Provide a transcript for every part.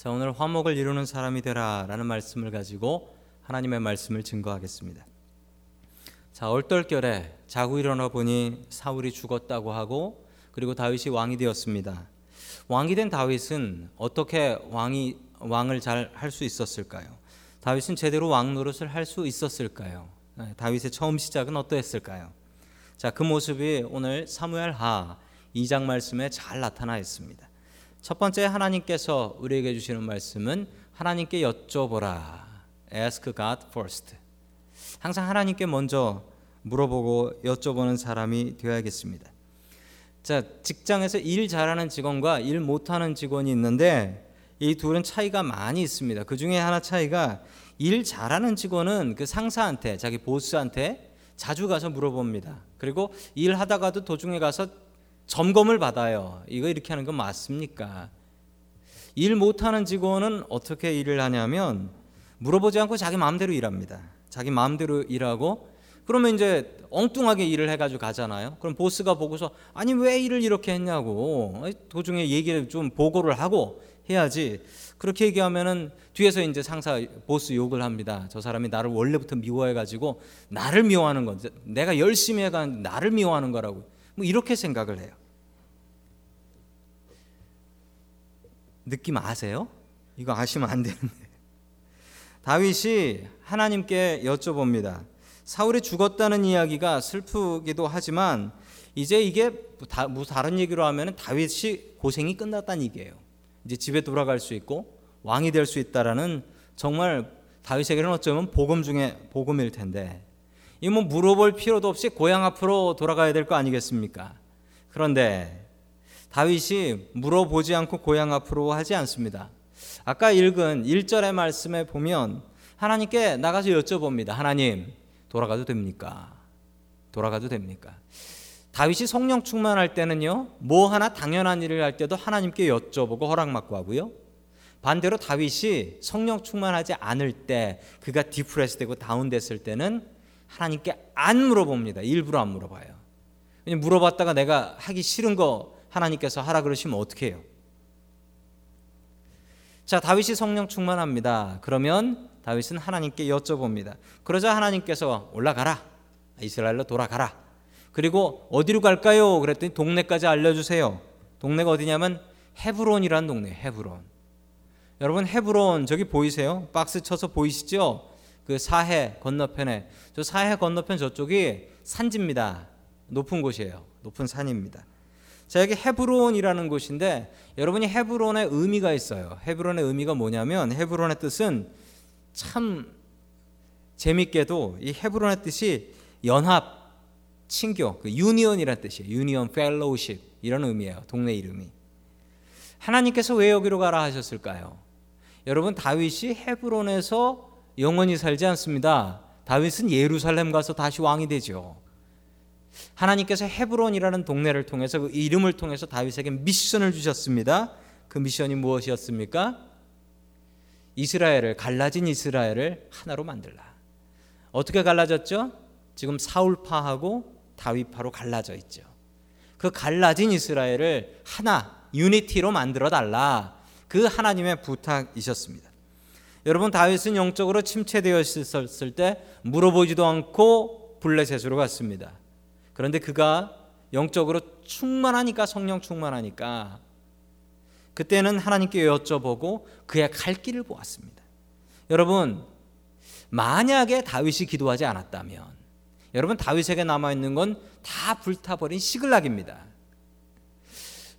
자, 오늘 화목을 이루는 사람이 되라라는 말씀을 가지고 하나님의 말씀을 증거하겠습니다. 자, 얼떨결에 자고 일어나 보니 사울이 죽었다고 하고 그리고 다윗이 왕이 되었습니다. 왕이 된 다윗은 어떻게 왕이 왕을 잘 할 수 있었을까요? 다윗은 제대로 왕 노릇을 할 수 있었을까요? 네, 다윗의 처음 시작은 어떠했을까요? 자, 그 모습이 오늘 사무엘 하 2장 말씀에 잘 나타나 있습니다. 첫 번째 하나님께서 우리에게 주시는 말씀은 하나님께 여쭤보라. Ask God first. 항상 하나님께 먼저 물어보고 여쭤보는 사람이 되어야겠습니다. 자, 직장에서 일 잘하는 직원과 일 못하는 직원이 있는데 이 둘은 차이가 많이 있습니다. 그 중에 하나 차이가 일 잘하는 직원은 그 상사한테 자기 보스한테 자주 가서 물어봅니다. 그리고 일하다가도 도중에 가서 점검을 받아요. 이거 이렇게 하는 건 맞습니까? 일 못하는 직원은 어떻게 일을 하냐면 물어보지 않고 자기 마음대로 일합니다. 자기 마음대로 일하고 그러면 이제 엉뚱하게 일을 해가지고 가잖아요. 그럼 보스가 보고서 아니 왜 일을 이렇게 했냐고 도중에 얘기를 좀 보고를 하고 해야지. 그렇게 얘기하면은 뒤에서 이제 상사 보스 욕을 합니다. 저 사람이 나를 원래부터 미워해가지고 나를 미워하는 건 내가 열심히 해가 나를 미워하는 거라고 뭐 이렇게 생각을 해요. 느낌 아세요? 이거 아시면 안 되는데. 다윗이 하나님께 여쭤봅니다. 사울이 죽었다는 이야기가 슬프기도 하지만 이제 이게 뭐 다른 얘기로 하면 다윗이 고생이 끝났다는 얘기예요. 이제 집에 돌아갈 수 있고 왕이 될 수 있다라는 정말 다윗에게는 어쩌면 복음 중에 복음일 텐데 이뭐 물어볼 필요도 없이 고향 앞으로 돌아가야 될 거 아니겠습니까? 그런데 다윗이 물어보지 않고 고향 앞으로 하지 않습니다. 아까 읽은 1절의 말씀에 보면 하나님께 나가서 여쭤봅니다. 하나님, 돌아가도 됩니까? 돌아가도 됩니까? 다윗이 성령 충만할 때는요, 뭐 하나 당연한 일을 할 때도 하나님께 여쭤보고 허락받고 하고요. 반대로 다윗이 성령 충만하지 않을 때, 그가 디프레스 되고 다운됐을 때는 하나님께 안 물어봅니다. 일부러 안 물어봐요. 물어봤다가 내가 하기 싫은 거 하나님께서 하라 그러시면 어떻게 해요? 자, 다윗이 성령 충만합니다. 그러면 다윗은 하나님께 여쭤봅니다. 그러자 하나님께서 올라가라. 이스라엘로 돌아가라. 그리고 어디로 갈까요? 그랬더니 동네까지 알려주세요. 동네가 어디냐면 헤브론이라는 동네, 헤브론. 여러분 헤브론 저기 보이세요? 박스 쳐서 보이시죠? 그 사해 건너편에 저 사해 건너편 저쪽이 산지입니다. 높은 곳이에요. 높은 산입니다. 자, 여기 헤브론이라는 곳인데 여러분이 헤브론의 의미가 있어요. 헤브론의 의미가 뭐냐면 헤브론의 뜻은 참 재밌게도 이 헤브론의 뜻이 연합, 친교, 그 union이라는 뜻이에요. union fellowship 이런 의미예요. 동네 이름이. 하나님께서 왜 여기로 가라 하셨을까요? 여러분 다윗이 헤브론에서 영원히 살지 않습니다. 다윗은 예루살렘 가서 다시 왕이 되죠. 하나님께서 헤브론이라는 동네를 통해서 그 이름을 통해서 다윗에게 미션을 주셨습니다. 그 미션이 무엇이었습니까? 이스라엘을 갈라진 이스라엘을 하나로 만들라. 어떻게 갈라졌죠? 지금 사울파하고 다윗파로 갈라져 있죠. 그 갈라진 이스라엘을 하나 유니티로 만들어 달라. 그 하나님의 부탁이셨습니다. 여러분 다윗은 영적으로 침체되어 있었을 때 물어보지도 않고 블레셋으로 갔습니다. 그런데 그가 영적으로 충만하니까 성령 충만하니까 그때는 하나님께 여쭤보고 그의 갈 길을 보았습니다. 여러분 만약에 다윗이 기도하지 않았다면 여러분 다윗에게 남아 있는 건 다 불타버린 시글락입니다.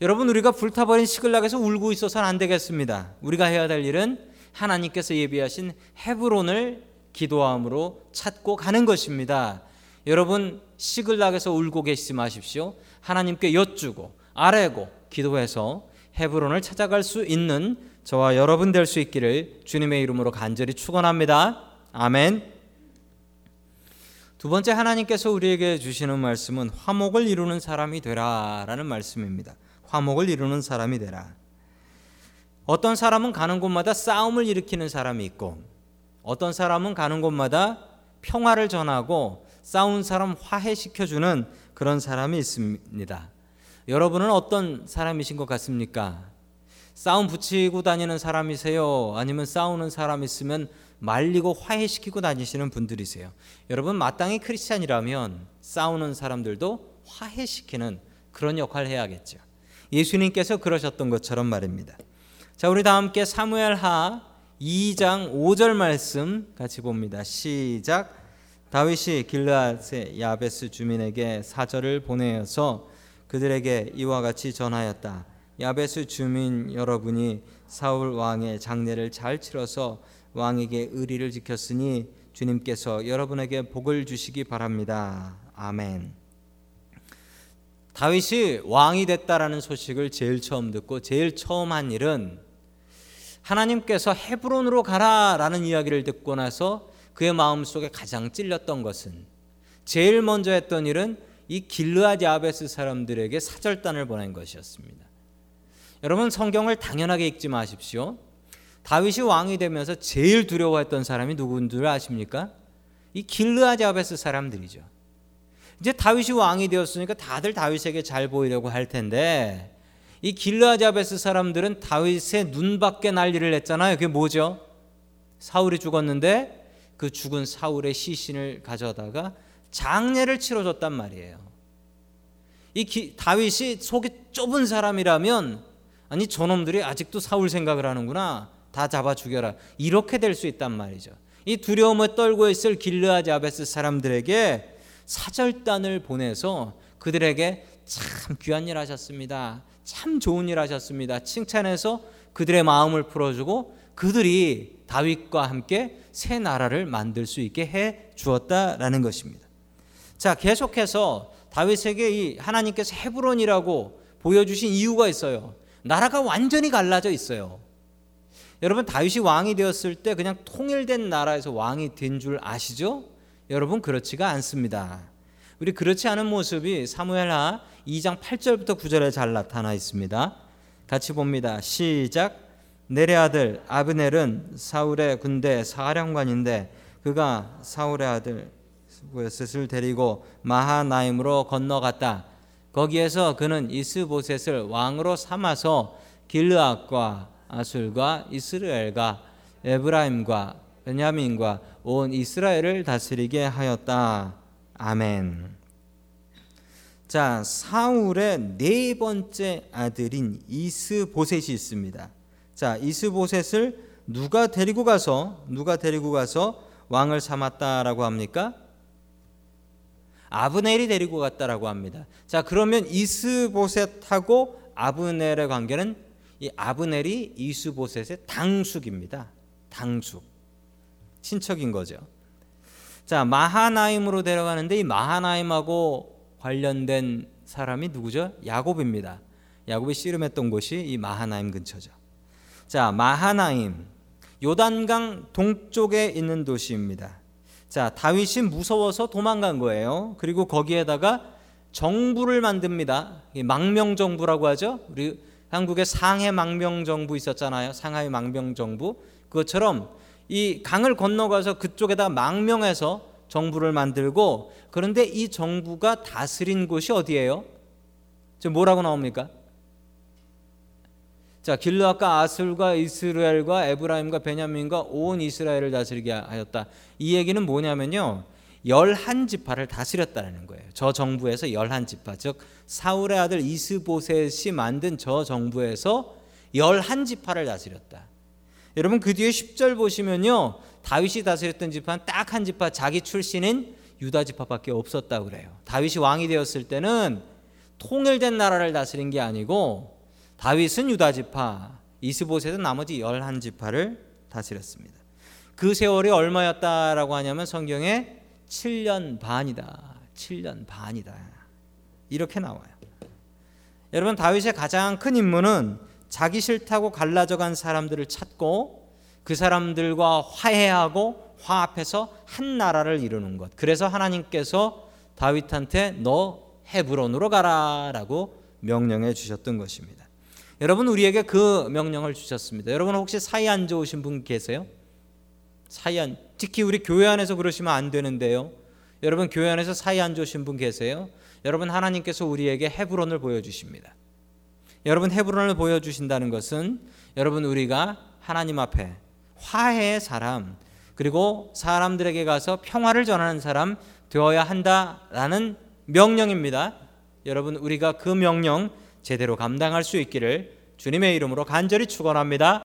여러분 우리가 불타버린 시글락에서 울고 있어서는 안 되겠습니다. 우리가 해야 될 일은 하나님께서 예비하신 헤브론을 기도함으로 찾고 가는 것입니다. 여러분 시글락에서 울고 계시지 마십시오. 하나님께 여쭈고 아뢰고 기도해서 헤브론을 찾아갈 수 있는 저와 여러분 될 수 있기를 주님의 이름으로 간절히 축원합니다. 아멘. 두 번째 하나님께서 우리에게 주시는 말씀은 화목을 이루는 사람이 되라라는 말씀입니다. 화목을 이루는 사람이 되라. 어떤 사람은 가는 곳마다 싸움을 일으키는 사람이 있고 어떤 사람은 가는 곳마다 평화를 전하고 싸운 사람 화해시켜 주는 그런 사람이 있습니다. 여러분은 어떤 사람이신 것 같습니까? 싸움 붙이고 다니는 사람이세요? 아니면 싸우는 사람 있으면 말리고 화해시키고 다니시는 분들이세요. 여러분 마땅히 크리스찬이라면 싸우는 사람들도 화해시키는 그런 역할을 해야겠죠. 예수님께서 그러셨던 것처럼 말입니다. 자, 우리 다 함께 사무엘하 2장 5절 말씀 같이 봅니다. 시작. 다윗이 길르앗의 야베스 주민에게 사절을 보내어서 그들에게 이와 같이 전하였다. 야베스 주민 여러분이 사울 왕의 장례를 잘 치러서 왕에게 의리를 지켰으니 주님께서 여러분에게 복을 주시기 바랍니다. 아멘. 다윗이 왕이 됐다라는 소식을 제일 처음 듣고 제일 처음 한 일은 하나님께서 헤브론으로 가라라는 이야기를 듣고 나서 그의 마음속에 가장 찔렸던 것은 제일 먼저 했던 일은 이 길르앗 야베스 사람들에게 사절단을 보낸 것이었습니다. 여러분 성경을 당연하게 읽지 마십시오. 다윗이 왕이 되면서 제일 두려워했던 사람이 누구인 줄 아십니까? 이 길르앗 야베스 사람들이죠. 이제 다윗이 왕이 되었으니까 다들 다윗에게 잘 보이려고 할 텐데 이 길르앗 야베스 사람들은 다윗의 눈밖에 난리를 냈잖아요. 그게 뭐죠? 사울이 죽었는데 그 죽은 사울의 시신을 가져다가 장례를 치러줬단 말이에요. 이 기, 다윗이 속이 좁은 사람이라면 아니 저놈들이 아직도 사울 생각을 하는구나. 다 잡아 죽여라. 이렇게 될 수 있단 말이죠. 이 두려움을 떨고 있을 길르앗 야베스 사람들에게 사절단을 보내서 그들에게 참 귀한 일 하셨습니다. 참 좋은 일 하셨습니다. 칭찬해서 그들의 마음을 풀어주고 그들이 다윗과 함께 새 나라를 만들 수 있게 해 주었다라는 것입니다. 자, 계속해서 다윗에게 이 하나님께서 헤브론이라고 보여주신 이유가 있어요. 나라가 완전히 갈라져 있어요. 여러분 다윗이 왕이 되었을 때 그냥 통일된 나라에서 왕이 된 줄 아시죠? 여러분 그렇지가 않습니다. 우리 그렇지 않은 모습이 사무엘하 2장 8절부터 9절에 잘 나타나 있습니다. 같이 봅니다. 시작. 내레 아들 아브넬은 사울의 군대 사령관인데 그가 사울의 아들 스을 데리고 마하나임으로 건너갔다. 거기에서 그는 이스보셋을 왕으로 삼아서 길르앗과 아술과 이스라엘과 에브라임과 베냐민과 온 이스라엘을 다스리게 하였다. 아멘. 자, 사울의 네 번째 아들인 이스보셋이 있습니다. 자, 이스보셋을 누가 데리고 가서 누가 데리고 가서 왕을 삼았다라고 합니까? 아브넬이 데리고 갔다라고 합니다. 자, 그러면 이스보셋하고 아브넬의 관계는 이 아브넬이 이스보셋의 당숙입니다. 당숙. 친척인 거죠. 자, 마하나임으로 데려가는데 이 마하나임하고 관련된 사람이 누구죠? 야곱입니다. 야곱이 씨름했던 곳이 이 마하나임 근처죠. 자, 마하나임. 요단강 동쪽에 있는 도시입니다. 자, 다윗이 무서워서 도망간 거예요. 그리고 거기에다가 정부를 만듭니다. 망명 정부라고 하죠. 우리 한국에 상해 망명 정부 있었잖아요. 상하이 망명 정부. 그것처럼 이 강을 건너가서 그쪽에다 망명해서 정부를 만들고 그런데 이 정부가 다스린 곳이 어디예요? 지금 뭐라고 나옵니까? 자, 길르앗과 아슬과 이스라엘과 에브라임과 베냐민과 온 이스라엘을 다스리게 하였다. 이 얘기는 뭐냐면요. 열한 지파를 다스렸다는 거예요. 저 정부에서 열한 지파, 즉 사울의 아들 이스보셋이 만든 저 정부에서 열한 지파를 다스렸다. 여러분 그 뒤에 10절 보시면요. 다윗이 다스렸던 지파는 딱 한 지파 자기 출신인 유다 지파밖에 없었다 그래요. 다윗이 왕이 되었을 때는 통일된 나라를 다스린 게 아니고 다윗은 유다 지파, 이스보셋은 나머지 열한 지파를 다스렸습니다. 그 세월이 얼마였다라고 하냐면 성경에 7년 반이다. 7년 반이다. 이렇게 나와요. 여러분 다윗의 가장 큰 임무는 자기 싫다고 갈라져 간 사람들을 찾고 그 사람들과 화해하고 화합해서 한 나라를 이루는 것. 그래서 하나님께서 다윗한테 너 헤브론으로 가라라고 명령해 주셨던 것입니다. 여러분 우리에게 그 명령을 주셨습니다. 여러분 혹시 사이 안 좋으신 분 계세요? 사이 안 특히 우리 교회 안에서 그러시면 안 되는데요. 여러분 교회 안에서 사이 안 좋으신 분 계세요? 여러분 하나님께서 우리에게 헤브론을 보여 주십니다. 여러분 헤브론을 보여주신다는 것은 여러분 우리가 하나님 앞에 화해의 사람 그리고 사람들에게 가서 평화를 전하는 사람 되어야 한다라는 명령입니다. 여러분 우리가 그 명령 제대로 감당할 수 있기를 주님의 이름으로 간절히 축원합니다.